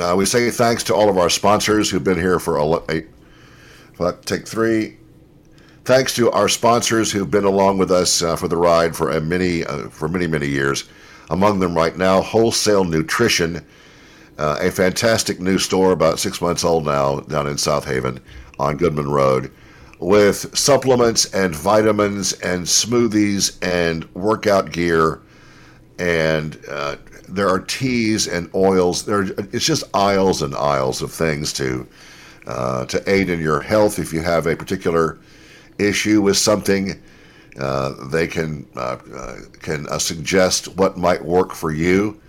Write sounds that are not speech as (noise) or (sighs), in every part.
Uh, we say thanks to all of our sponsors who've been here for a, eight. take three. Thanks to our sponsors who've been along with us uh, for the ride for a many uh, for many many years. Among them, right now, Wholesale Nutrition, uh, a fantastic new store about six months old now down in Southaven on Goodman Road, with supplements and vitamins and smoothies and workout gear and uh, there are teas and oils. There, it's just aisles and aisles of things to uh, to aid in your health. If you have a particular issue with something, uh, they can uh, uh, can uh, suggest what might work for you.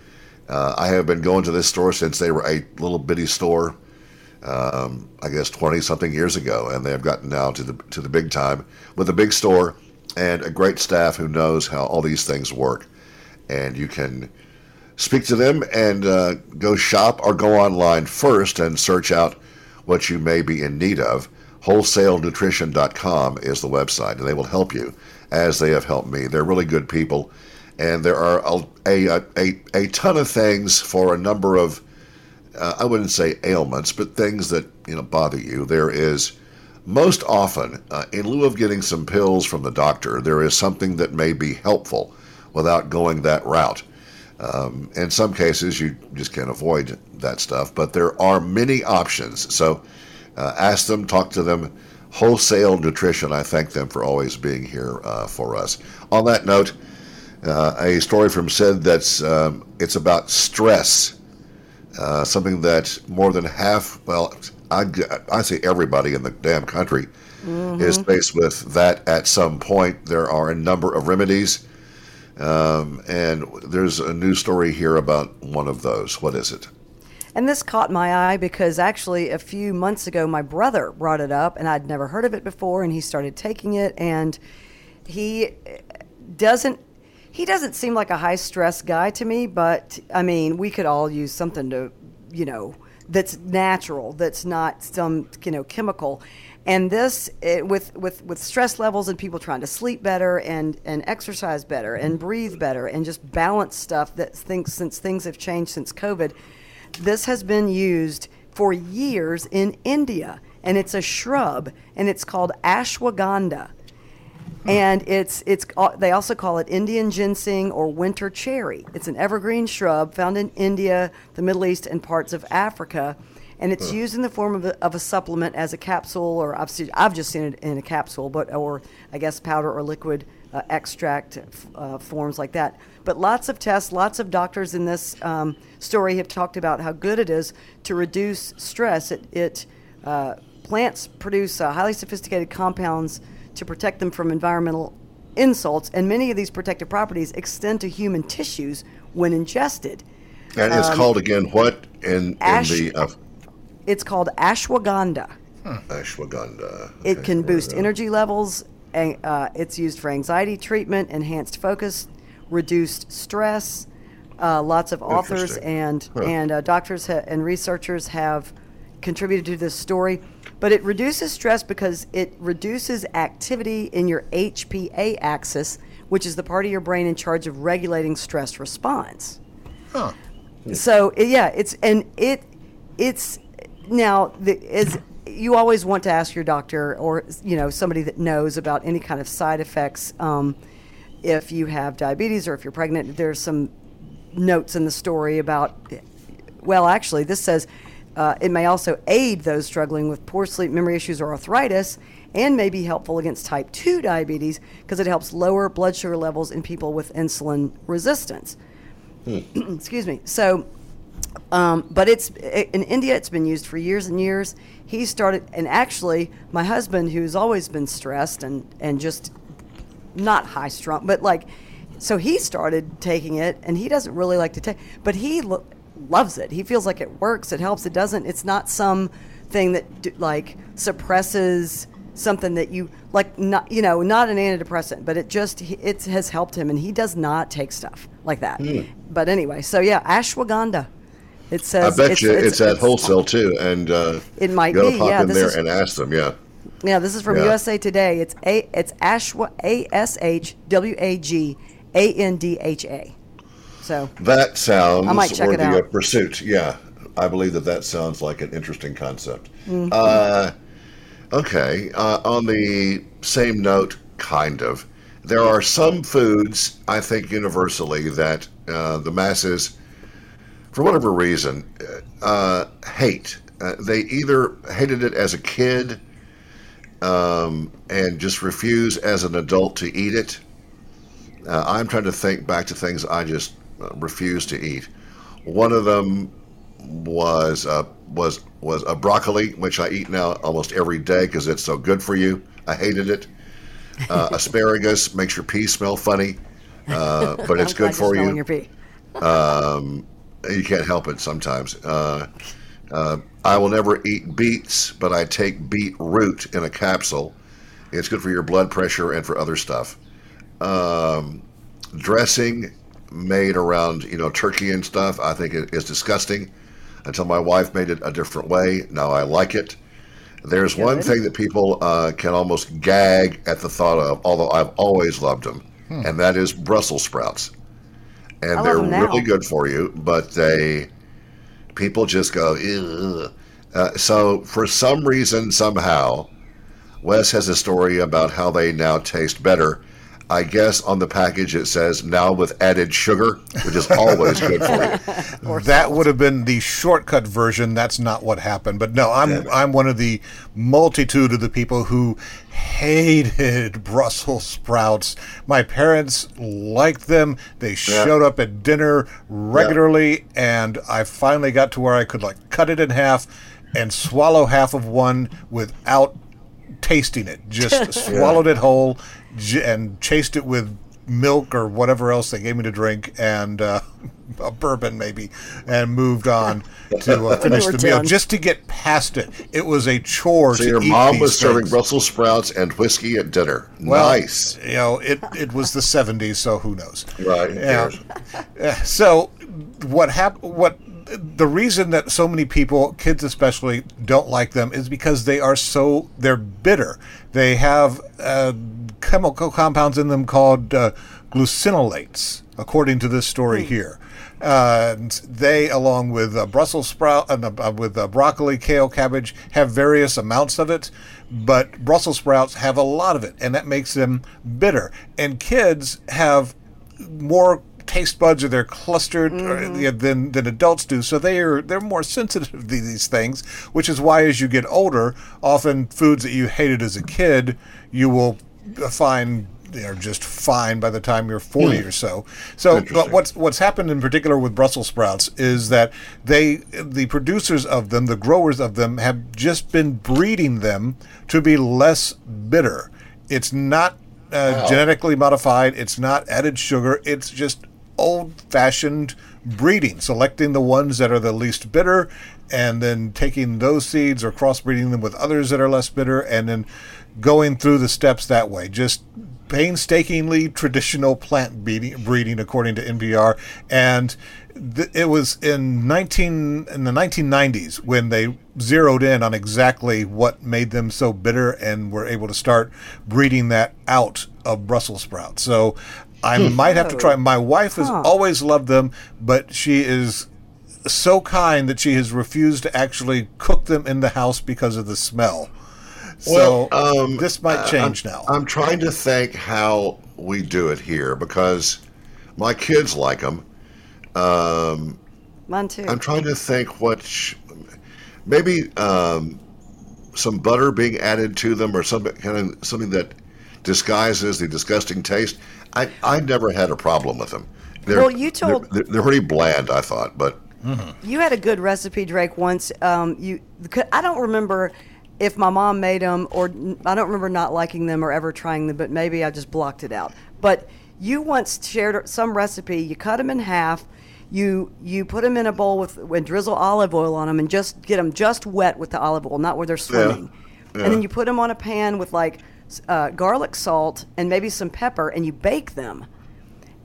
I have been going to this store since they were a little bitty store. Um, I guess twenty something years ago, and they have gotten now to the to the big time with a big store and a great staff who knows how all these things work and you can speak to them and uh, go shop or go online first and search out what you may be in need of. WholesaleNutrition.com is the website, and they will help you as they have helped me. They're really good people, and there are a, a, a, a ton of things for a number of, uh, I wouldn't say ailments, but things that you know bother you. There is most often, uh, in lieu of getting some pills from the doctor, there is something that may be helpful without going that route. Um, in some cases, you just can't avoid that stuff, but there are many options. So uh, ask them, talk to them. Wholesale Nutrition, I thank them for always being here uh, for us. On that note, uh, a story from Syd that's um, it's about stress, uh, something that more than half, well, I, I say everybody in the damn country mm-hmm. is faced with that at some point. There are a number of remedies um, and there's a new story here about one of those. What is it? And this caught my eye because actually a few months ago, my brother brought it up, and I'd never heard of it before, and he started taking it, and he doesn't. He doesn't seem like a high stress guy to me, but I mean, we could all use something to, you know, that's natural, that's not some, you know, chemical and this it, with with with stress levels and people trying to sleep better and and exercise better and breathe better and just balance stuff that things since things have changed since covid this has been used for years in india. And it's a shrub and it's called ashwagandha and it's it's they also call it Indian ginseng or winter cherry. It's an evergreen shrub found in India, the Middle East, and parts of Africa and it's used in the form of a, of a supplement as a capsule, or I've, seen, I've just seen it in a capsule, but or I guess powder or liquid uh, extract uh, forms like that. But lots of tests, lots of doctors in this um, story have talked about how good it is to reduce stress. It, it uh, plants produce uh, highly sophisticated compounds to protect them from environmental insults, and many of these protective properties extend to human tissues when ingested. And it's um, called again what in, in the uh, it's called ashwagandha. Huh. Ashwagandha. Okay. It can boost energy levels. Uh, it's used for anxiety treatment, enhanced focus, reduced stress. Uh, lots of authors and huh. and uh, doctors ha- and researchers have contributed to this story. But it reduces stress because it reduces activity in your HPA axis, which is the part of your brain in charge of regulating stress response. Huh. So yeah, it's and it it's now, the, is you always want to ask your doctor or you know somebody that knows about any kind of side effects. Um, if you have diabetes or if you're pregnant, there's some notes in the story about. Well, actually, this says uh, it may also aid those struggling with poor sleep, memory issues, or arthritis, and may be helpful against type 2 diabetes because it helps lower blood sugar levels in people with insulin resistance. Hmm. (clears throat) Excuse me. So, um, but it's in India. It's been used for years and years. He started, and actually, my husband, who's always been stressed and and just not high strung, but like, so he started taking it, and he doesn't really like to take, but he loves it. He feels like it works. It helps. It doesn't. It's not some thing that like suppresses something that you like not you know not an antidepressant but it just it has helped him and he does not take stuff like that mm. but anyway so yeah ashwagandha it says. I bet it's, you it's, it's, at wholesale too, and uh, it might be. Pop yeah, in there is, and ask them. Yeah. Yeah, this is from yeah. USA Today. It's a it's Ashwa A S H W A G A N D H A. So that sounds I might check worthy it out. pursuit. Yeah, I believe that that sounds like an interesting concept. Mm-hmm. Uh, okay. Uh, on the same note, kind of, there are some foods I think universally that uh, the masses, for whatever reason, uh, hate. Uh, they either hated it as a kid um, and just refuse as an adult to eat it. Uh, I'm trying to think back to things I just refuse to eat. One of them was uh, was was a broccoli, which I eat now almost every day because it's so good for you. I hated it. Uh, (laughs) asparagus makes your pee smell funny, uh, (laughs) but it's good for you. Your pee. (laughs) um, you can't help it sometimes. Uh, uh, I will never eat beets, but I take beet root in a capsule. It's good for your blood pressure and for other stuff. Um, dressing made around you know turkey and stuff, I think it is disgusting. Until my wife made it a different way, now I like it. There's Good. one thing that people uh, can almost gag at the thought of, although I've always loved them, hmm. and that is Brussels sprouts. And I they're really good for you, but they people just go. Uh, so for some reason, somehow, Wes has a story about how they now taste better I guess on the package it says now with added sugar, which is always good for you. (laughs) that would have been the shortcut version. That's not what happened. But no, I'm yeah. I'm one of the multitude of the people who hated (laughs) Brussels sprouts. My parents liked them. They yeah. showed up at dinner regularly, yeah. and I finally got to where I could like cut it in half and swallow half of one without tasting it. Just (laughs) swallowed it whole and chased it with milk or whatever else they gave me to drink and uh, (laughs) a bourbon maybe and moved on to uh, (laughs) finish the meal just to get past it. It was a chore so your mom was things. serving brussels sprouts and whiskey at dinner. Well, nice. you know it, it was the 70s so who knows? Right yeah. so what happened what the reason that so many people, kids especially, don't like them is because they are so they're bitter. They have uh, chemical compounds in them called uh, glucosinolates, according to this story hmm. here. Uh, they, along with uh, Brussels sprout, and uh, with uh, broccoli, kale, cabbage, have various amounts of it, but Brussels sprouts have a lot of it, and that makes them bitter. And kids have more taste buds or they're clustered mm-hmm. than than adults do, so they are they're more sensitive to these things. Which is why, as you get older, often foods that you hated as a kid, you will find they're just fine by the time you're 40 mm. or so. So, but what's what's happened in particular with Brussels sprouts is that they, the producers of them, the growers of them, have just been breeding them to be less bitter. It's not uh, wow. genetically modified. It's not added sugar. It's just old fashioned breeding, selecting the ones that are the least bitter and then taking those seeds or crossbreeding them with others that are less bitter and then going through the steps that way. Just painstakingly traditional plant breeding, according to NPR. And it was in 19 in the 1990s when they zeroed in on exactly what made them so bitter and were able to start breeding that out of Brussels sprouts. So I hmm. might have to try. My wife has huh. always loved them, but she is so kind that she has refused to actually cook them in the house because of the smell. So well, um, this might change I'm, now. I'm trying to think how we do it here because my kids like them. Um, Mine too. I'm trying to think what sh- maybe um, some butter being added to them or some kind of something that disguises the disgusting taste. I I never had a problem with them. They're, well, you told they're, they're pretty bland, I thought, but mm-hmm. you had a good recipe, Drake. Once um, you, I don't remember if my mom made them or I don't remember not liking them or ever trying them, but maybe I just blocked it out. But you once shared some recipe. You cut them in half. You you put them in a bowl with and drizzle olive oil on them and just get them just wet with the olive oil, not where they're swimming. Yeah. Yeah. And then you put them on a pan with like uh, garlic salt and maybe some pepper, and you bake them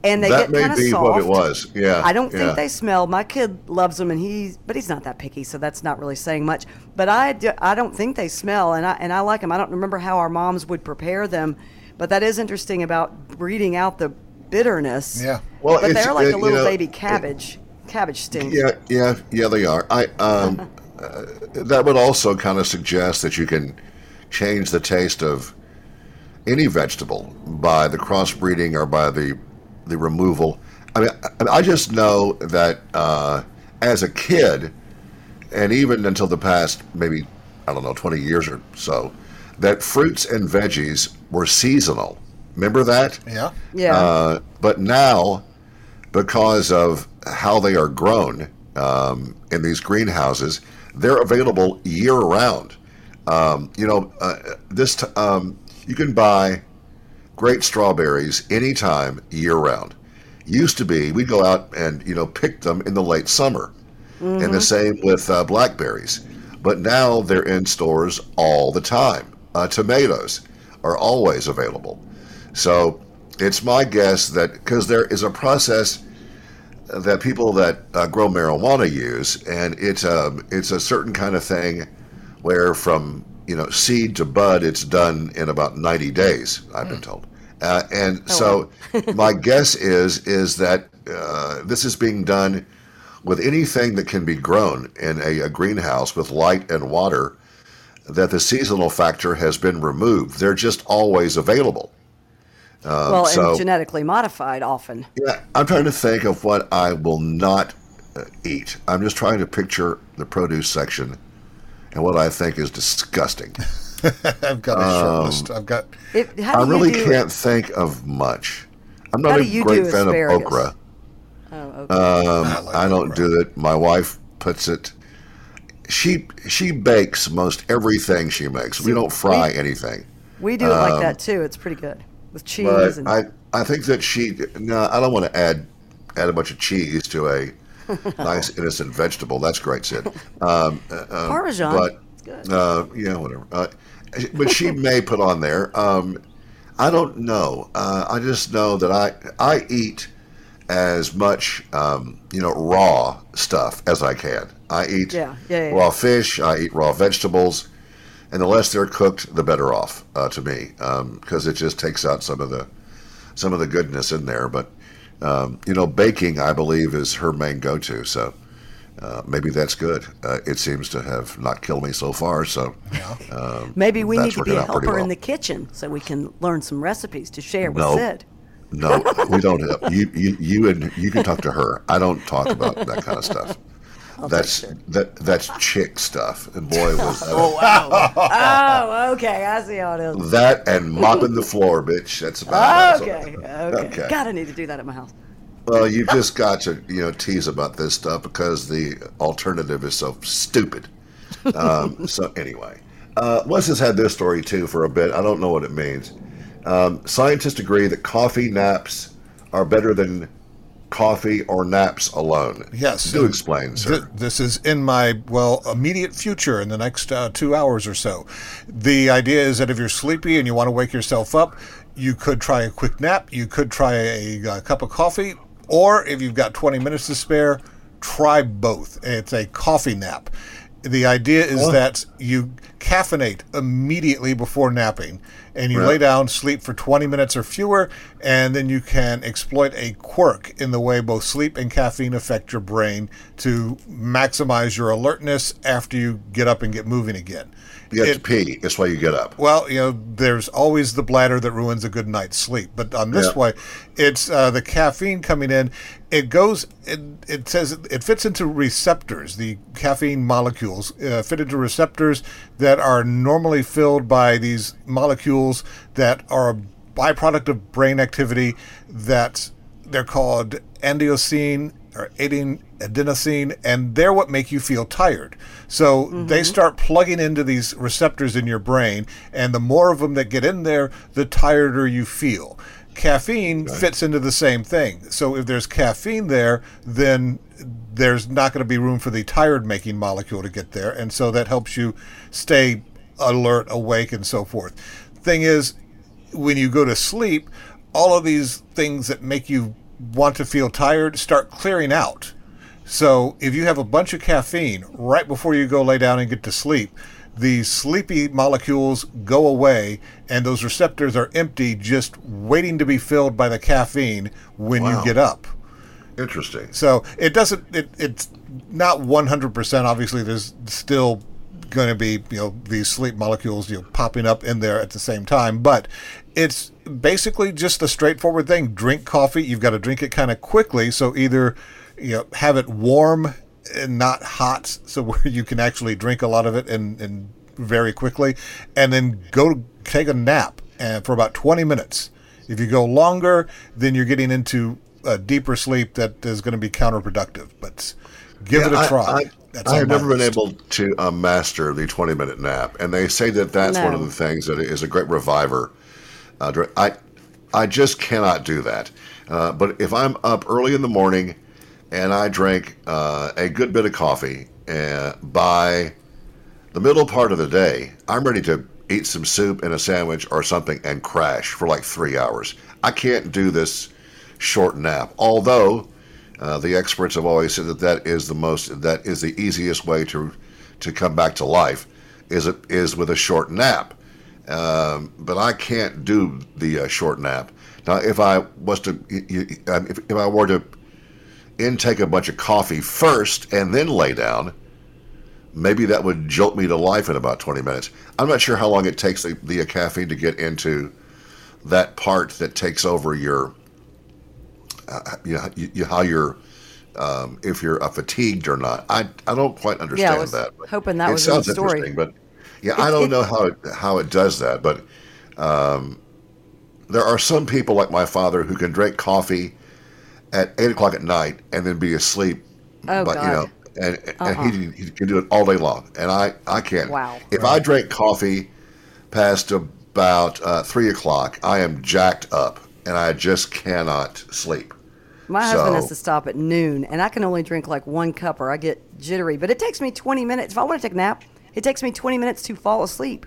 and they that get kind of soft. what it was. Yeah, I don't yeah. think they smell. My kid loves them, and he's but he's not that picky, so that's not really saying much. But I, do, I don't think they smell, and I and I like them. I don't remember how our moms would prepare them, but that is interesting about breeding out the bitterness. Yeah, well, but they're like a little you know, baby cabbage. It, Cabbage stinks. Yeah, yeah, yeah, they are. I um, (laughs) uh, that would also kind of suggest that you can change the taste of any vegetable by the crossbreeding or by the the removal. I mean, I, I just know that uh, as a kid, and even until the past maybe I don't know twenty years or so, that fruits and veggies were seasonal. Remember that? Yeah. Yeah. Uh, but now, because of how they are grown um, in these greenhouses, they're available year round. Um, you know, uh, this t- um, you can buy great strawberries anytime year round. Used to be, we'd go out and you know pick them in the late summer, and the same with uh, blackberries. But now they're in stores all the time. Uh, tomatoes are always available. So it's my guess that because there is a process that people that uh, grow marijuana use, and it's um, it's a certain kind of thing where from you know seed to bud, it's done in about ninety days. I've been told, uh, and so (laughs) my guess is is that uh, this is being done with anything that can be grown in a, a greenhouse with light and water. That the seasonal factor has been removed. They're just always available. well, so- and genetically modified often. Yeah, I'm trying to think of what I will not uh, eat. I'm just trying to picture the produce section and what I think is disgusting. (laughs) I've got a short list. I've got. If, how do I you really do can't think of much. I'm not a great fan asparagus? of okra. Oh, okay. Um, I like I don't okra. do it. My wife puts it. She she bakes most everything she makes. We don't fry anything. we do it like that too. It's pretty good with cheese um, and I, I think that she no, I don't want to add add a bunch of cheese to a (laughs) nice innocent vegetable. That's great, Syd. Um, uh, um, Parmesan. but uh, yeah, whatever. Uh, but she may put on there. Um, I don't know. Uh, I just know that I I eat as much um, you know raw stuff as I can. I eat Yeah, yeah, yeah, raw fish. I eat raw vegetables, and the less they're cooked, the better off uh, to me because it just takes out some of the some of the goodness in there. But um, you know, baking, I believe, is her main go-to. So uh, maybe that's good. Uh, it seems to have not killed me so far. So um, Maybe we need to be a helper well. in the kitchen so we can learn some recipes to share with No. Syd. No, we don't. Have, you, you, you, and you can talk to her. I don't talk about that kind of stuff. (laughs) that's that. That's chick stuff. And boy, (laughs) was that, Oh wow! (laughs) oh, okay. I see how it is. that and mopping the floor, bitch. That's about. Okay, okay. Okay. God, I need to do that at my house. Well, you just got to you know tease about this stuff because the alternative is so stupid. Um, (laughs) so anyway, uh, Wes has had this story too for a bit. I don't know what it means. Um, scientists agree that coffee naps are better than coffee or naps alone. Yes. do explain, th- this is in my, well, immediate future in the next uh, two hours or so. The idea is that if you're sleepy and you want to wake yourself up, you could try a quick nap, you could try a, uh cup of coffee, or if you've got 20 minutes to spare, try both. It's a coffee nap. The idea is that you caffeinate immediately before napping and you Right. lay down, sleep for 20 minutes or fewer, and then you can exploit a quirk in the way both sleep and caffeine affect your brain to maximize your alertness after you get up and get moving again. You have It- to pee. That's why you get up. well, you know, there's always the bladder that ruins a good night's sleep. But on this Yeah. way, it's uh, the caffeine coming in. It goes. It, it says it fits into receptors. The caffeine molecules uh, fit into receptors that are normally filled by these molecules that are a byproduct of brain activity. That they're called endiosine or adenosine, and they're what make you feel tired. So they mm-hmm. start plugging into these receptors in your brain, and the more of them that get in there, the tireder you feel. Caffeine fits into the same thing. So if there's caffeine there, then there's not going to be room for the tired making molecule to get there, and so that helps you stay alert, awake, and so forth. Thing is, when you go to sleep, all of these things that make you want to feel tired start clearing out. So if you have a bunch of caffeine right before you go lay down and get to sleep, these sleepy molecules go away and those receptors are empty, just waiting to be filled by the caffeine when Wow. you get up. Interesting. So it doesn't. It, it's not 100. percent Obviously, there's still going to be you know these sleep molecules you know popping up in there at the same time, but it's basically just the straightforward thing. Drink coffee. You've got to drink it kind of quickly. So either you know have it warm and not hot, so (laughs) where you can actually drink a lot of it and, and very quickly, and then go take a nap and for about 20 minutes. If you go longer, then you're getting into a deeper sleep that is going to be counterproductive. But give Yeah, it a try. I, That's I on have my never been able to uh, master the 20 minute nap, and they say that that's one of the things that is a great reviver. Uh, I, I just cannot do that. Uh, but if I'm up early in the morning and I drink uh, a good bit of coffee, uh, by the middle part of the day, I'm ready to eat some soup and a sandwich or something and crash for like three hours. I can't do this short nap. Although uh, the experts have always said that that is the most that is the easiest way to to come back to life is it is with a short nap. Um, but I can't do the uh, short nap. Now, if I was to um, if, if I were to intake a bunch of coffee first and then lay down, maybe that would jolt me to life in about 20 minutes. I'm not sure how long it takes the, the caffeine to get into that part that takes over your, you know, you, you, how you're, um, if you're uh, fatigued or not. I, I don't quite understand was that. hoping that it was sounds story. interesting, but yeah, I don't know how it, how it does that. But um, there are some people like my father who can drink coffee at eight o'clock at night and then be asleep. Oh, but you God. know, and, and Uh-uh. he, he can do it all day long, and I I can't. Wow. If I drink coffee past about uh, three o'clock, I am jacked up, and I just cannot sleep. My husband has to stop at noon, and I can only drink like one cup, or I get jittery. But it takes me 20 minutes. If I want to take a nap, it takes me 20 minutes to fall asleep.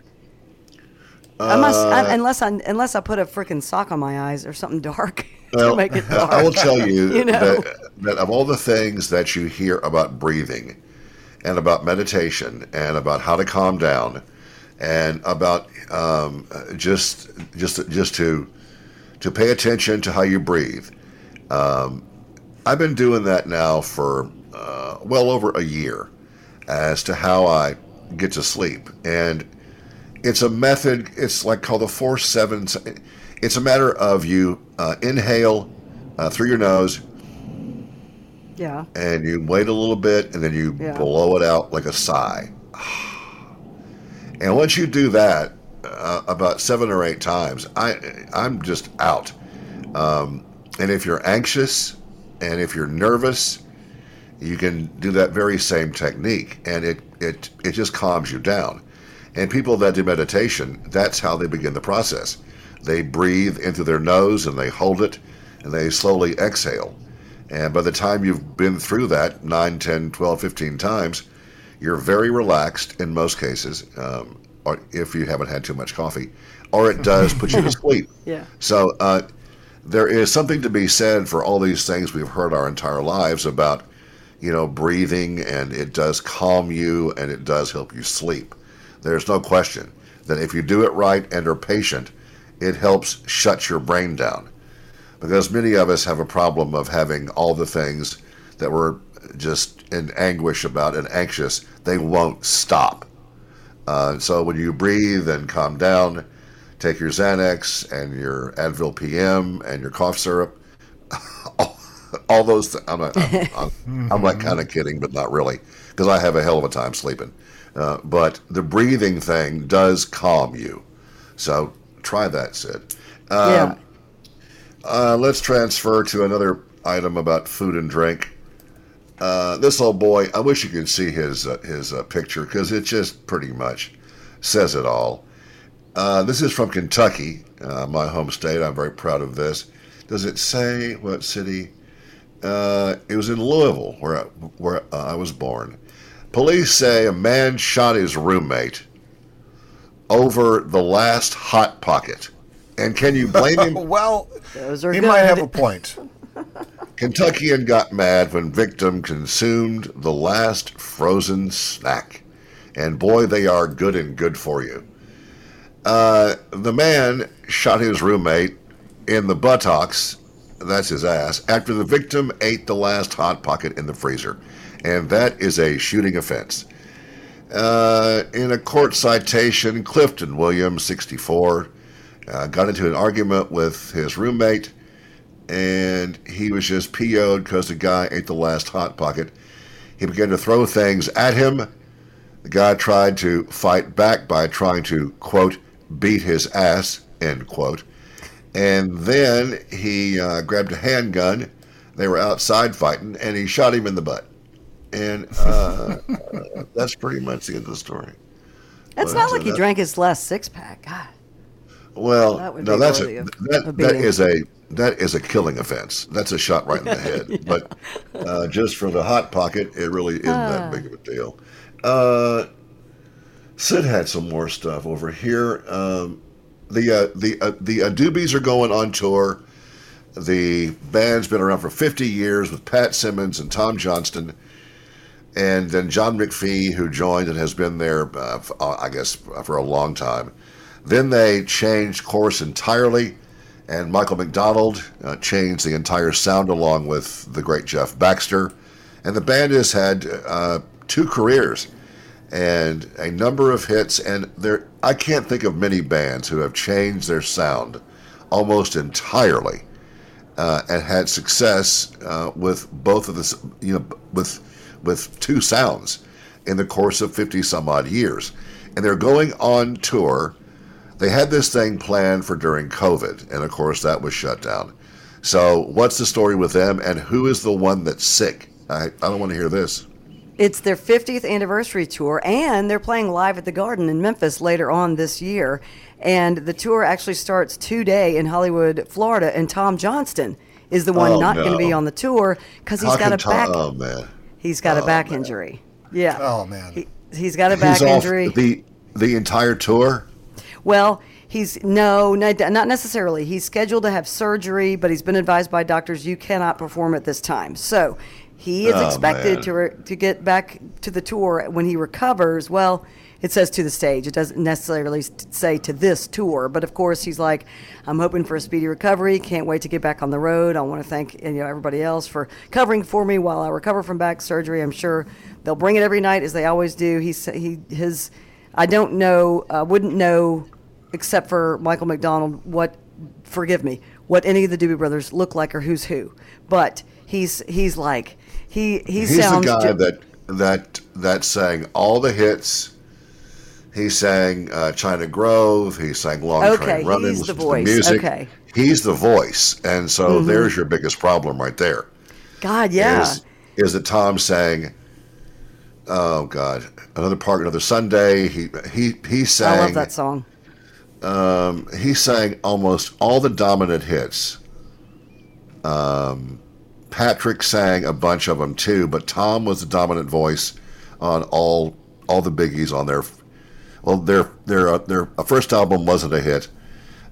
unless, Uh, I, unless I unless I put a freaking sock on my eyes or something dark (laughs) Well, to make it dark. I will tell you, (laughs) You know? that, that of all the things that you hear about breathing and about meditation and about how to calm down and about um, just just just to to pay attention to how you breathe. Um, I've been doing that now for uh, well over a year as to how I get to sleep and it's a method. It's like called the four seven. It's a matter of you uh, inhale uh, through your nose yeah. and you wait a little bit and then you Yeah. blow it out like a sigh. (sighs) And once you do that uh, about seven or eight times, I I'm just out. Um, and if you're anxious and if you're nervous, you can do that very same technique, and it it it just calms you down. And people that do meditation, that's how they begin the process. They breathe into their nose and they hold it and they slowly exhale. And by the time you've been through that 9, 10, 12, 15 times, you're very relaxed in most cases, um, or if you haven't had too much coffee, or it does put you to (laughs) sleep. Yeah. So uh, there is something to be said for all these things we've heard our entire lives about, you know, breathing, and it does calm you and it does help you sleep. There's no question that if you do it right and are patient, it helps shut your brain down. Because many of us have a problem of having all the things that we're just in anguish about and anxious, they won't stop. Uh, so when you breathe and calm down, take your Xanax and your Advil PM and your cough syrup, (laughs) all, all those. Th- I'm, not, I'm, I'm, I'm like (laughs) kind of kidding, but not really, because I have a hell of a time sleeping. Uh, but the breathing thing does calm you, so try that, Syd. Um, yeah. uh, let's transfer to another item about food and drink. Uh, this old boy, I wish you could see his uh, his uh, picture because it just pretty much says it all. Uh, this is from Kentucky, uh, my home state. I'm very proud of this. Does it say what city? Uh, it was in Louisville, where I, where uh, I was born. Police say a man shot his roommate over the last hot pocket. And can you blame him? (laughs) well, Those are he good. might have a point. (laughs) Kentuckian got mad when victim consumed the last frozen snack. And boy, they are good and good for you. Uh, the man shot his roommate in the buttocks that's his ass, after the victim ate the last Hot Pocket in the freezer. And that is a shooting offense. Uh, in a court citation, Clifton Williams, 64, uh, got into an argument with his roommate, and he was just PO'd because the guy ate the last Hot Pocket. He began to throw things at him. The guy tried to fight back by trying to, quote, beat his ass, end quote. And then he uh, grabbed a handgun. They were outside fighting, and he shot him in the butt. And uh, (laughs) that's pretty much the end of the story. It's not like he drank his last six pack. God. Well, no, that's a, that, that is a that is a killing offense. That's a shot right in the head. (laughs) yeah. But uh, just for the hot pocket, it really isn't that big of a deal. Uh, Syd had some more stuff over here. Um, the uh, the uh, the Doobies are going on tour. The band's been around for 50 years with Pat Simmons and Tom Johnston and then John McFee, who joined and has been there, uh, I guess, for a long time. Then they changed course entirely, and Michael McDonald uh, changed the entire sound along with the great Jeff Baxter. And the band has had uh, two careers and a number of hits. And there, I can't think of many bands who have changed their sound almost entirely uh, and had success uh, with both of this, you know, with with two sounds in the course of 50 some odd years. And they're going on tour. They had this thing planned for during COVID, and of course, that was shut down. So, what's the story with them, and who is the one that's sick? I, I don't want to hear this. It's their 50th anniversary tour, and they're playing live at the Garden in Memphis later on this year. And the tour actually starts today in Hollywood, Florida, and Tom Johnston is the one oh, not no. going to be on the tour because he's How got a Tom, back. Oh man! He's got oh, a back injury. Yeah. Oh man. He, has got a back he's injury. the the entire tour. Well, he's no, not necessarily. He's scheduled to have surgery, but he's been advised by doctors you cannot perform at this time. So he is oh, expected man. to re, to get back to the tour when he recovers. Well, it says to the stage. It doesn't necessarily say to this tour, but of course he's like, I'm hoping for a speedy recovery. Can't wait to get back on the road. I want to thank you know everybody else for covering for me while I recover from back surgery. I'm sure they'll bring it every night as they always do. He's he his I don't know uh, wouldn't know except for Michael McDonald what forgive me what any of the Doobie Brothers look like or who's who, but he's he's like he he he's sounds the guy ju- that that that sang all the hits he sang uh, China Grove. He sang Long okay, Train Running. He's the voice. The music. Okay. He's the voice, and so mm-hmm. there's your biggest problem right there. God, yeah. Is, is that Tom sang? Oh God, another Park, another Sunday. He he he sang. I love that song. Um, he sang almost all the dominant hits. Um, Patrick sang a bunch of them too, but Tom was the dominant voice on all all the biggies on their well, their their uh, their first album wasn't a hit.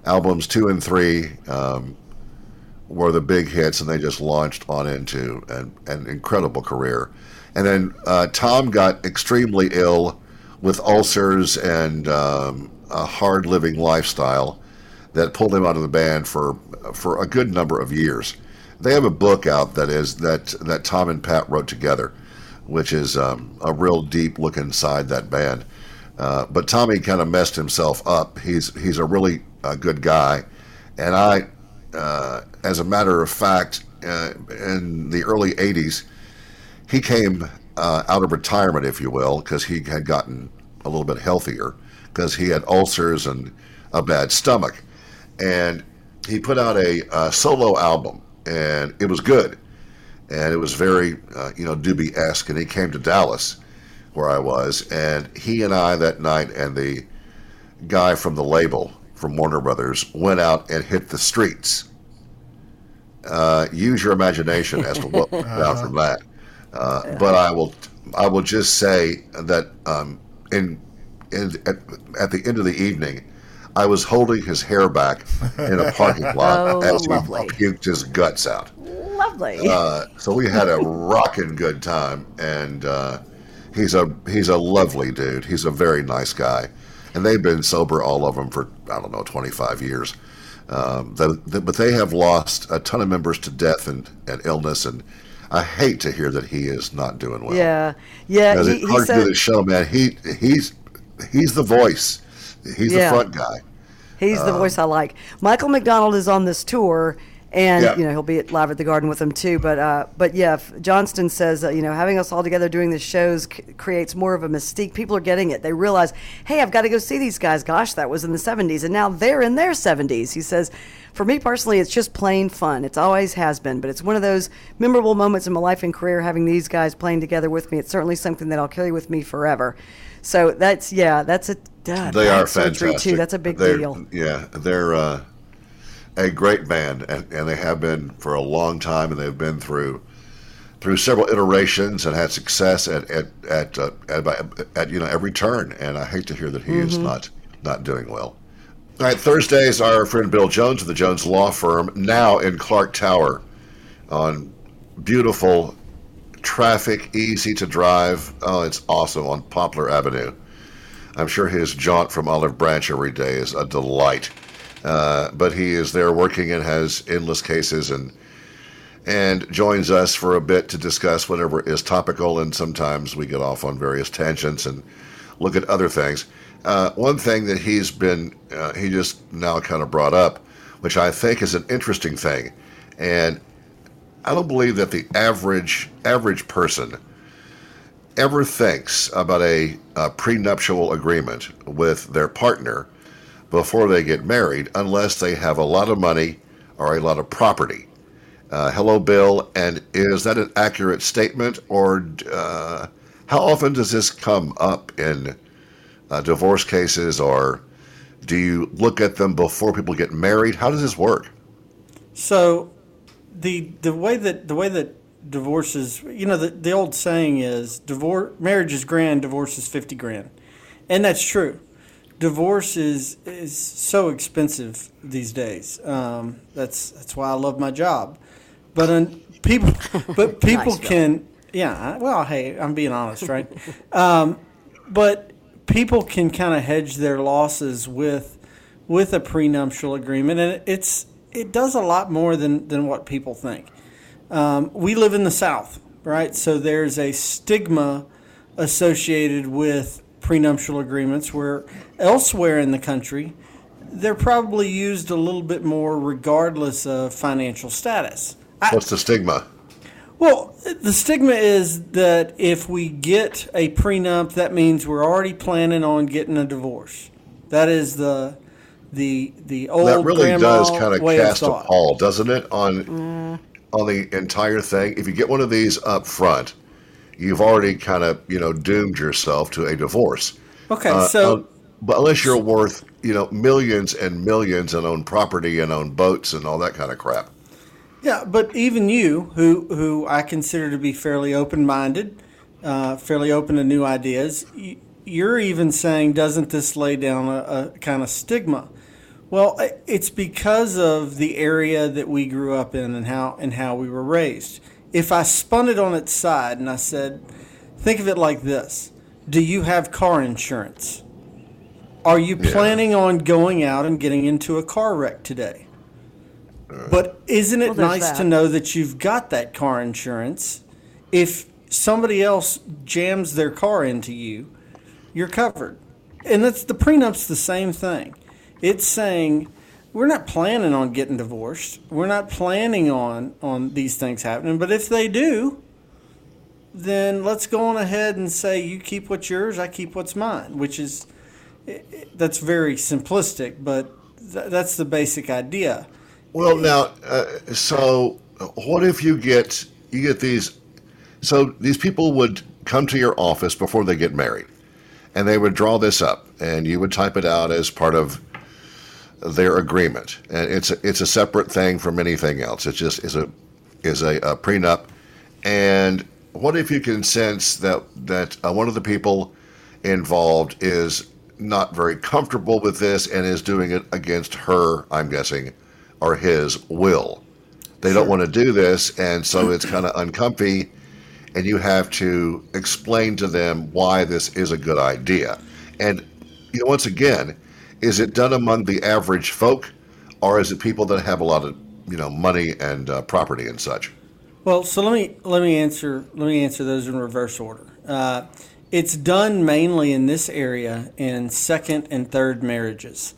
Albums two and three um, were the big hits, and they just launched on into an, an incredible career. And then uh, Tom got extremely ill with ulcers and um, a hard living lifestyle that pulled him out of the band for for a good number of years. They have a book out that is that that Tom and Pat wrote together, which is um, a real deep look inside that band. Uh, but Tommy kind of messed himself up. He's he's a really uh, good guy, and I, uh, as a matter of fact, uh, in the early '80s, he came uh, out of retirement, if you will, because he had gotten a little bit healthier because he had ulcers and a bad stomach, and he put out a, a solo album, and it was good, and it was very you know Doobie esque, and he came to Dallas where I was, and he and I that night and the guy from the label from Warner Brothers went out and hit the streets. Uh, use your imagination as to what (laughs) went down from that. Uh, but I will, I will just say that um, in, in at, at, the end of the evening, I was holding his hair back in a parking (laughs) lot oh, as lovely. puked his guts out. Lovely. Uh, so we had a rocking good time, and uh, he's a he's a lovely dude. He's a very nice guy, and they've been sober all of them for I don't know 25 years. Um, the, the, but they have lost a ton of members to death and, and illness, and I hate to hear that he is not doing well. Yeah, yeah. Because He, it's he hard to do the show, man. He he's he's the voice. He's Yeah. the front guy. He's the voice I like. Michael McDonald is on this tour. And Yeah. you know he'll be at live at the Garden with them too, but uh, but yeah, Johnston says uh, you know having us all together doing the shows c- creates more of a mystique. People are getting it. They realize, hey, I've got to go see these guys. Gosh, that was in the '70s, and now they're in their 70s. He says, for me personally, it's just plain fun. It's always has been, but it's one of those memorable moments in my life and career having these guys playing together with me. It's certainly something that I'll carry with me forever. So that's yeah, that's a uh, They are fantastic. too. That's a big They're- deal. Yeah, they're uh, a great band, and, and they have been for a long time, and they've been through through several iterations and had success at at at, uh, at, at you know every turn. And I hate to hear that he Mm-hmm. is not not doing well. All right, Thursday is our friend Bill Jones of the Jones Law Firm, now in Clark Tower, on beautiful traffic, easy to drive. Oh, it's awesome on Poplar Avenue. I'm sure his jaunt from Olive Branch every day is a delight. Uh, but he is there working and has endless cases and and joins us for a bit to discuss whatever is topical. And sometimes we get off on various tangents and look at other things. Uh, one thing that he's been uh, he just now kind of brought up, which I think is an interesting thing, and I don't believe that the average average person ever thinks about a, a prenuptial agreement with their partner before they get married unless they have a lot of money or a lot of property. Uh, hello, Bill. And is that an accurate statement, or uh, how often does this come up in uh, divorce cases, or do you look at them before people get married? How does this work? So, the the way that the way that divorce is, you know, the, the old saying is divorce marriage is grand, divorce is fifty grand, and that's true. Divorce is is so expensive these days. Um, that's that's why I love my job. But un, people, but (laughs) people Nice, can, yeah. Well, hey, I'm being honest, right? um, but people can kind of hedge their losses with with a prenuptial agreement, and it's it does a lot more than than what people think. Um, we live in the South, right? So there's a stigma associated with prenuptial agreements, where elsewhere in the country, they're probably used a little bit more, regardless of financial status. I, What's the stigma? well, the stigma is that if we get a prenup, that means we're already planning on getting a divorce. That is the the the old that really does kind of cast of a pall, doesn't it, on on the entire thing? If you get one of these up front, you've already kind of you know doomed yourself to a divorce. Okay, Uh, so uh, but unless you're worth you know millions and millions and own property and own boats and all that kind of crap. Yeah, but even you, who who I consider to be fairly open minded, uh, fairly open to new ideas, y- you're even saying, doesn't this lay down a, a kind of stigma? Well, it's because of the area that we grew up in and how and how we were raised. If I spun it on its side and I said, think of it like this: Do you have car insurance? Are you Yeah. planning on going out and getting into a car wreck today? Uh. But isn't it Well, there's nice to know that you've got that car insurance? If somebody else jams their car into you, you're covered. And that's the prenup's the same thing. It's saying we're not planning on getting divorced. We're not planning on on these things happening, but if they do, then let's go on ahead and say you keep what's yours, I keep what's mine, which is that's very simplistic, but th- that's the basic idea. Well, now, uh, so what if you get you get these? So these people would come to your office before they get married, and they would draw this up, and you would type it out as part of their agreement, and it's a, it's a separate thing from anything else. It just is a is a, a prenup, and what if you can sense that that uh, one of the people involved is not very comfortable with this and is doing it against her, I'm guessing, or his will. They don't want to do this, and so it's kind of uncomfy, and you have to explain to them why this is a good idea. And you know, once again, is it done among the average folk, or is it people that have a lot of you know money and uh, property and such? Well, so let me let me answer let me answer those in reverse order. Uh, it's done mainly in this area in second and third marriages.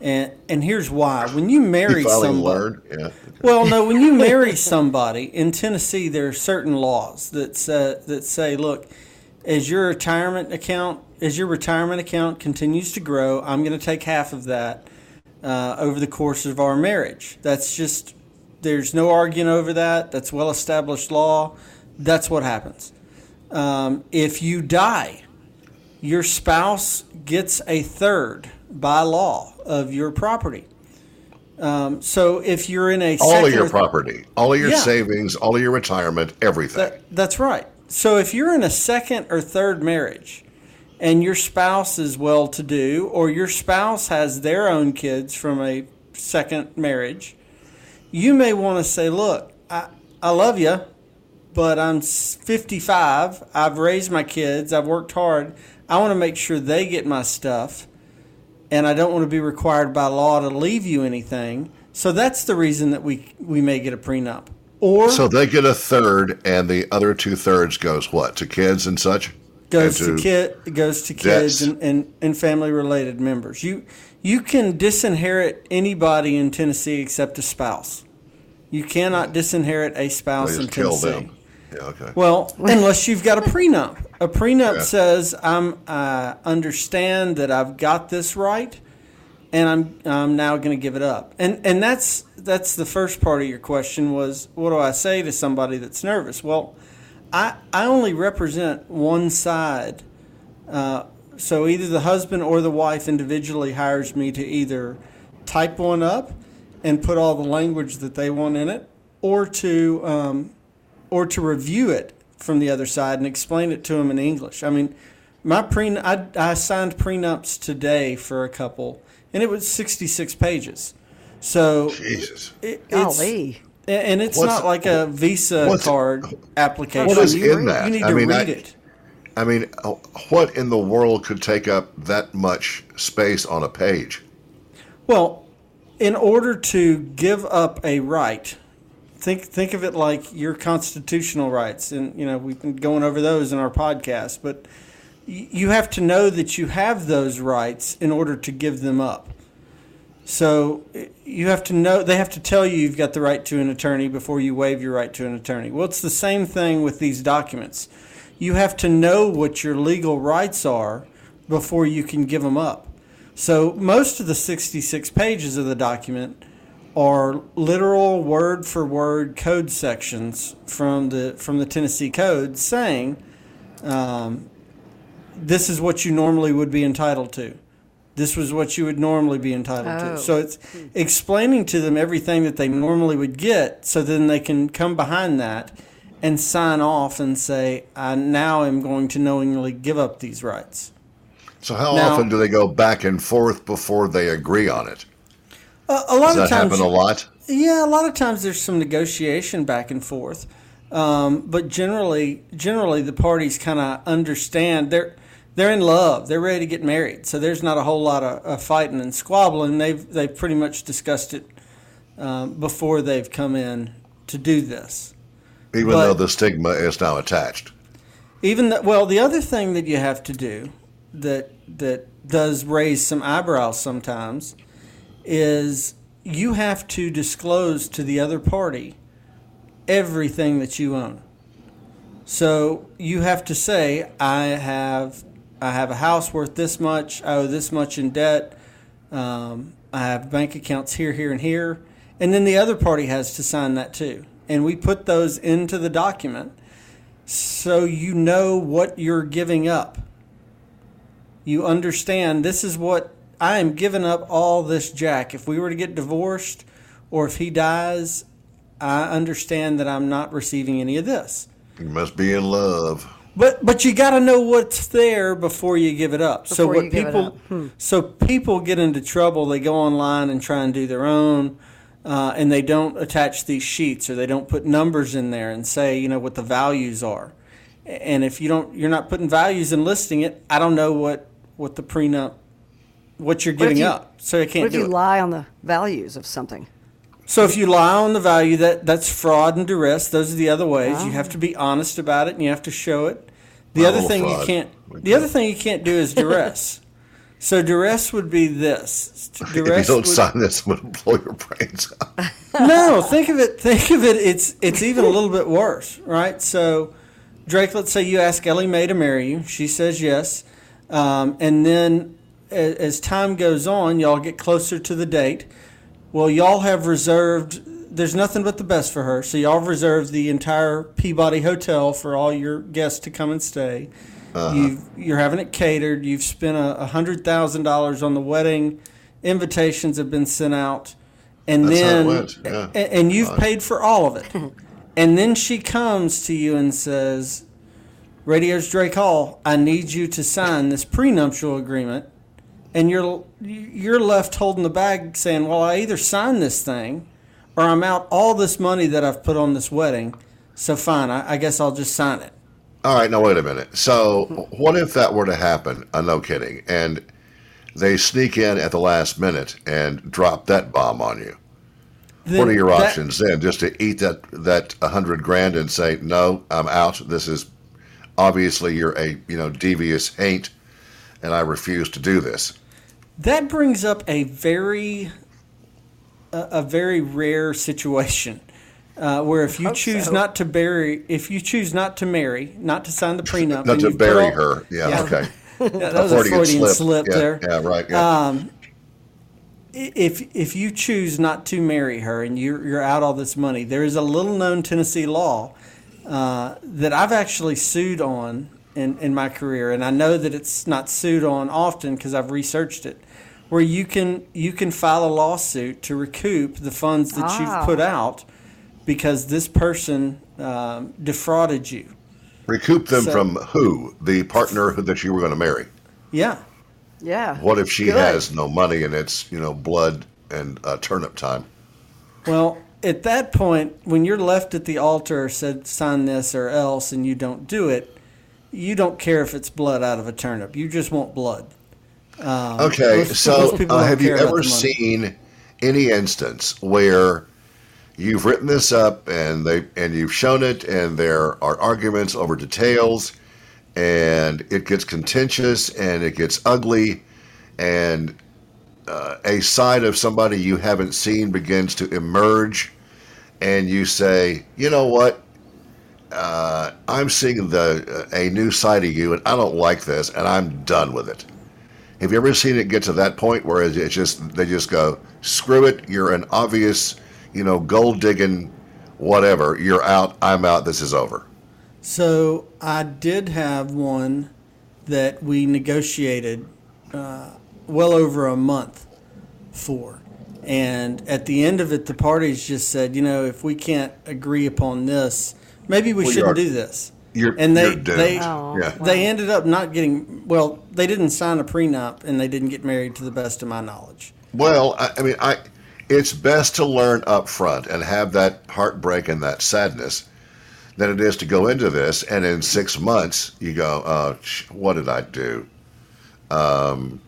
And and here's why. When you marry You somebody? Yeah. Well, no, when you (laughs) marry somebody in Tennessee there are certain laws that say, that say, look, as your retirement account as your retirement account continues to grow, I'm going to take half of that uh, over the course of our marriage. That's just there's no arguing over that. That's well established law. That's what happens. Um, if you die, your spouse gets a third by law of your property. Um, so if you're in a All of your property, all of your Yeah. savings, all of your retirement, everything. that, that's right. So if you're in a second or third marriage and your spouse is well to do, or your spouse has their own kids from a second marriage, you may want to say, Look, I, I love you, but I'm 55. I've raised my kids. I've worked hard. I want to make sure they get my stuff, and I don't want to be required by law to leave you anything. So that's the reason that we, we may get a prenup. Or so they get a third, and the other two thirds goes what to kids and such. Goes And to kid goes to kids and, and, and family related members. You you can disinherit anybody in Tennessee except a spouse. You cannot disinherit a spouse in Tennessee. them. Yeah. Okay. Well, unless you've got a prenup. A prenup Yeah. says I'm I understand that I've got this right, and I'm I'm now going to give it up. And and that's that's the first part of your question was what do I say to somebody that's nervous? Well, I I only represent one side. Uh, so either the husband or the wife individually hires me to either type one up and put all the language that they want in it, or to um, or to review it from the other side and explain it to them in English. I mean, my pre I, I signed prenups today for a couple, and it was 66 pages. So Jesus. it, it's Golly. And it's What's- not like a Visa card application. what is you, in that? you need I to mean, read I- it. I mean, what in the world could take up that much space on a page? Well, in order to give up a right, think think of it like your constitutional rights, and you know we've been going over those in our podcast. But you have to know that you have those rights in order to give them up. So you have to know they have to tell you you've got the right to an attorney before you waive your right to an attorney. Well, it's the same thing with these documents. You have to know what your legal rights are before you can give them up. So most of the 66 pages of the document are literal word for word code sections from the from the Tennessee Code saying um, this is what you normally would be entitled to. This was what you would normally be entitled Oh. to. So it's explaining to them everything that they normally would get so then they can come behind that and sign off and say, I now am going to knowingly give up these rights. So how Now- often do they go back and forth before they agree on it? A, a lot Does of that times, happen a lot? Yeah, a lot of times there's some negotiation back and forth, um, but generally, generally the parties kind of understand they're they're in love, they're ready to get married, so there's not a whole lot of, of fighting and squabbling. They've they've pretty much discussed it um, before they've come in to do this. Even but- though the stigma is now attached. Even the, well, the other thing that you have to do that that does raise some eyebrows sometimes is you have to disclose to the other party everything that you own. So you have to say, I have I have a house worth this much. I owe this much in debt. Um, I have bank accounts here, here, and here, and then the other party has to sign that too. And we put those into the document so you know what you're giving up. You understand this is what I am giving up all this jack. If we were to get divorced or if he dies, I understand that I'm not receiving any of this. You must be in love. But but you got to know what's there before you give it up. so what you give it people. Hmm. so people get into trouble. They go online and try and do their own, uh, and they don't attach these sheets or they don't put numbers in there and say you know what the values are. And if you don't, you're not putting values and listing it. I don't know what what the prenup what you're giving you- up. So I can't What if do you it. lie on the values of something? So if you lie on the value, that that's fraud and duress. Those are the other ways. You have to be honest about it, and you have to show it. The Well, other thing you can't. The other thing you can't do is duress. (laughs) so duress would be this. (laughs) If you don't would- sign this, I'm going to blow your brains out. (laughs) no, think of it. Think of it. It's it's even a little bit worse, right? So, Drake, let's say you ask Ellie Mae to marry you. She says yes, um, and then as, as time goes on, y'all get closer to the date. Well, y'all have reserved. There's nothing but the best for her, so y'all have reserved the entire Peabody Hotel for all your guests to come and stay. Uh-huh. You've, you're having it catered. You've spent a hundred thousand dollars on the wedding. Invitations have been sent out, and That's then went, yeah. a- and you've paid for all of it. (laughs) and then she comes to you and says, "Radio's Drake Hall, I need you to sign this prenuptial agreement." And you're you're left holding the bag, saying, "Well, I either sign this thing, or I'm out all this money that I've put on this wedding. So fine, I, I guess I'll just sign it." All right, now wait a minute. So, what if that were to happen? Uh, no kidding. And they sneak in at the last minute and drop that bomb on you. what are your that- options then? Just to eat that that a hundred grand and say no, I'm out. This is obviously you're a you know devious haint, and I refuse to do this. That brings up a very, a, a very rare situation, uh, where if you choose so. not to bury, if you choose not to marry, not to sign the (laughs) prenup, Not to bury all- her. Yeah, Yeah. okay. Yeah, (laughs) that was a Freudian slip, yeah, there. Yeah, right. Yeah. Um, if if you choose not to marry her and you're you're out all this money, there is a little known Tennessee law uh, that I've actually sued on in in my career, and I know that it's not sued on often because I've researched it, where you can you can file a lawsuit to recoup the funds that Ah. you've put out because this person um, defrauded you. Recoup them so- from who? The partner that you were going to marry. Yeah. Yeah. What if she Good. has no money and it's you know blood and uh, turnip time? Well, at that point, when you're left at the altar, said sign this or else, and you don't do it, you don't care if it's blood out of a turnip. You just want blood. Um, Okay, so uh, have you ever seen any instance where you've written this up and they and you've shown it and there are arguments over details and it gets contentious and it gets ugly and uh, a side of somebody you haven't seen begins to emerge and you say, you know what? Uh, I'm seeing the a new side of you, and I don't like this, and I'm done with it. Have you ever seen it get to that point where it's just they just go, screw it, you're an obvious, you know, gold digging, whatever. You're out. I'm out. This is over. So I did have one that we negotiated uh, well over a month for. And at the end of it, the parties just said, you know, if we can't agree upon this, maybe we shouldn't are- do this. You're And they- you're doomed. they- Oh, yeah. wow. They ended up not getting, well, they didn't sign a prenup and they didn't get married to the best of my knowledge. Well, I, I mean, I it's best to learn up front and have that heartbreak and that sadness than it is to go into this and in six months you go, oh, sh- what did I do? Um,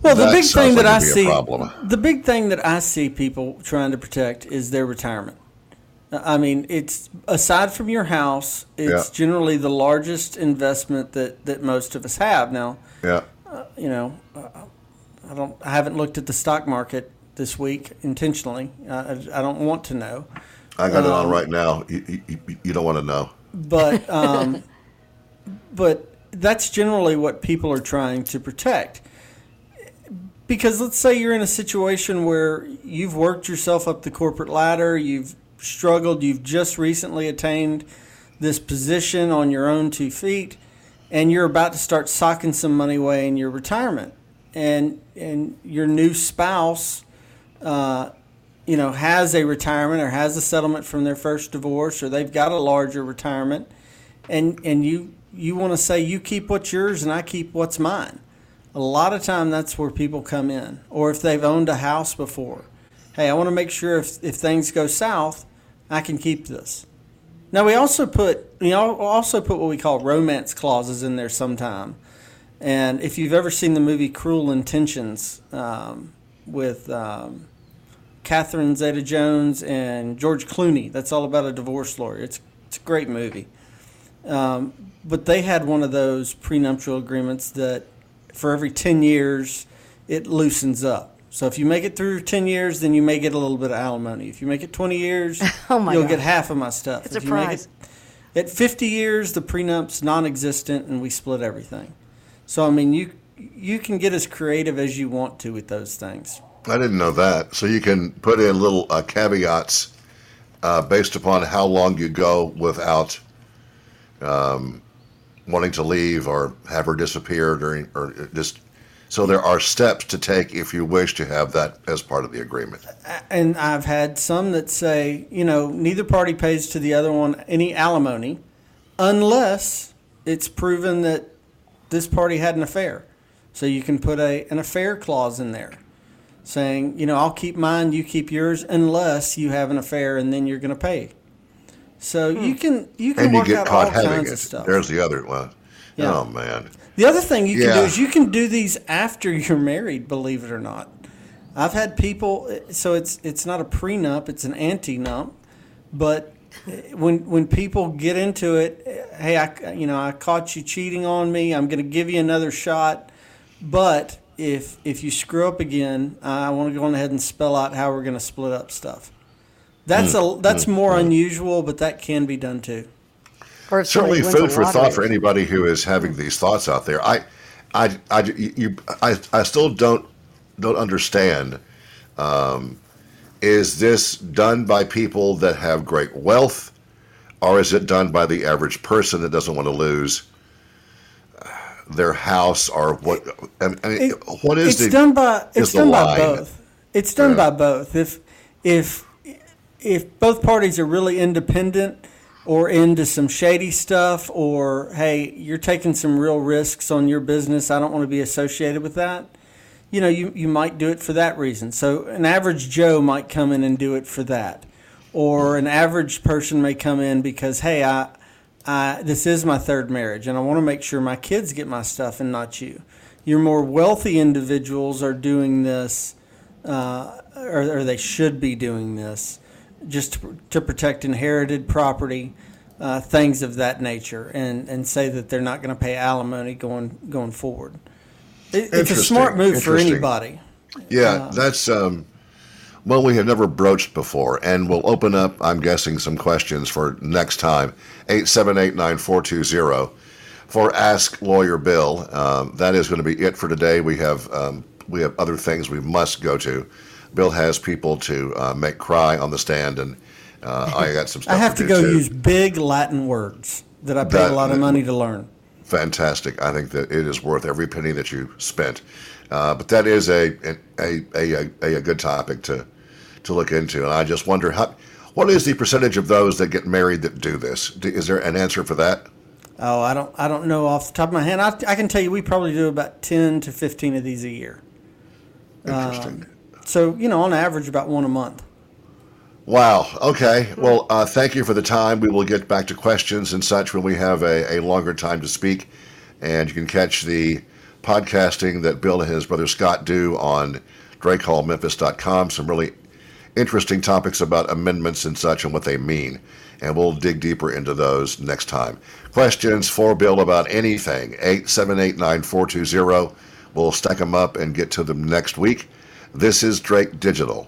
Well, the big thing like that I it'd be a see, problem. the big thing that I see people trying to protect is their retirement. I mean, it's aside from your house, it's Yeah. generally the largest investment that, that most of us have. Now, Yeah. you know, uh, I don't, I haven't looked at the stock market this week intentionally. I, I don't want to know, I got it Um, on right now. You, you, you don't want to know. but (laughs) um, but that's generally what people are trying to protect. Because let's say you're in a situation where you've worked yourself up the corporate ladder, you've struggled, you've just recently attained this position on your own two feet, and you're about to start socking some money away in your retirement, and and your new spouse uh, you know, has a retirement or has a settlement from their first divorce or they've got a larger retirement and and you you want to say you keep what's yours and I keep what's mine. A lot of time that's where people come in. Or if they've owned a house before. Hey, I want to make sure if if things go south, I can keep this. Now we also put you know also put what we call romance clauses in there sometime. And if you've ever seen the movie Cruel Intentions um, with um, Catherine Zeta Jones and George Clooney, that's all about a divorce lawyer. It's, it's a great movie. Um, but they had one of those prenuptial agreements that for every 10 years, it loosens up. So if you make it through 10 years, then you may get a little bit of alimony. If you make it 20 years, (laughs) oh my you'll God. get half of my stuff. It's if a you make prize. it at 50 years, the prenup's non-existent and we split everything. So I mean, you you can get as creative as you want to with those things. I didn't know that. So you can put in little uh, caveats uh, based upon how long you go without um, wanting to leave or have her disappear during, or just. So there are steps to take if you wish to have that as part of the agreement. And I've had some that say, you know, neither party pays to the other one any alimony unless it's proven that this party had an affair. So you can put a an affair clause in there saying, you know, I'll keep mine, you keep yours unless you have an affair and then you're going to pay. So you hmm. can you can And you get out all caught having it. There's the other one. Yeah. Oh, man. The other thing you can do is you can do these after you're married, believe it or not. I've had people so it's it's not a prenup, it's an anti-nup, but eh, when when people get into it, eh, hey, I you know, I caught you cheating on me, I'm going to give you another shot, but if if you screw up again, I want to go on ahead and spell out how we're going to split up stuff. That's hmm. a that's hmm. more hmm. unusual, but that can be done too. Or if certainly food for thought for anybody who is having these thoughts out there. I, I, I, you, I, I still don't don't understand. Um, is this done by people that have great wealth, or is it done by the average person that doesn't want to lose uh, their house or what? I mean, It- what is it's the, done by it's done by both. It's done Yeah. by both. If if if both parties are really independent or into some shady stuff or hey, you're taking some real risks on your business, I don't want to be associated with that. You know, you, you might do it for that reason. So an average Joe might come in and do it for that. Or an average person may come in because, hey, I, I this is my third marriage and I want to make sure my kids get my stuff and not you. Your more wealthy individuals are doing this, uh, or, or they should be doing this, just to, to protect inherited property, uh, things of that nature, and, and say that they're not going to pay alimony going going forward. It, it's a smart move for anybody. Yeah, that's um, one we have never broached before, and we'll open up, I'm guessing, some questions for next time. 878-9420 for Ask Lawyer Bill. Um, that is going to be it for today. We have um, we have other things we must go to. Bill has people to uh, make cry on the stand, and uh, I got some (laughs) stuff. I have to do go too. use big Latin words that I paid That- a lot of money to learn. fantastic. I think that it is worth every penny that you spent. Uh, but that is a a, a, a a good topic to to look into, and I just wonder how what is the percentage of those that get married that do this? Is there an answer for that? Oh, I don't, I don't know off the top of my head. I, I can tell you, we probably do about ten to fifteen of these a year. Interesting. So you know, on average, about one a month. Wow. Okay. Well, uh, thank you for the time. We will get back to questions and such when we have a, a longer time to speak. And you can catch the podcasting that Bill and his brother Scott do on drakehallmemphis.com. Some really interesting topics about amendments and such and what they mean. And we'll dig deeper into those next time. Questions for Bill about anything, 878 9420. We'll stack them up and get to them next week. This is Drake Digital.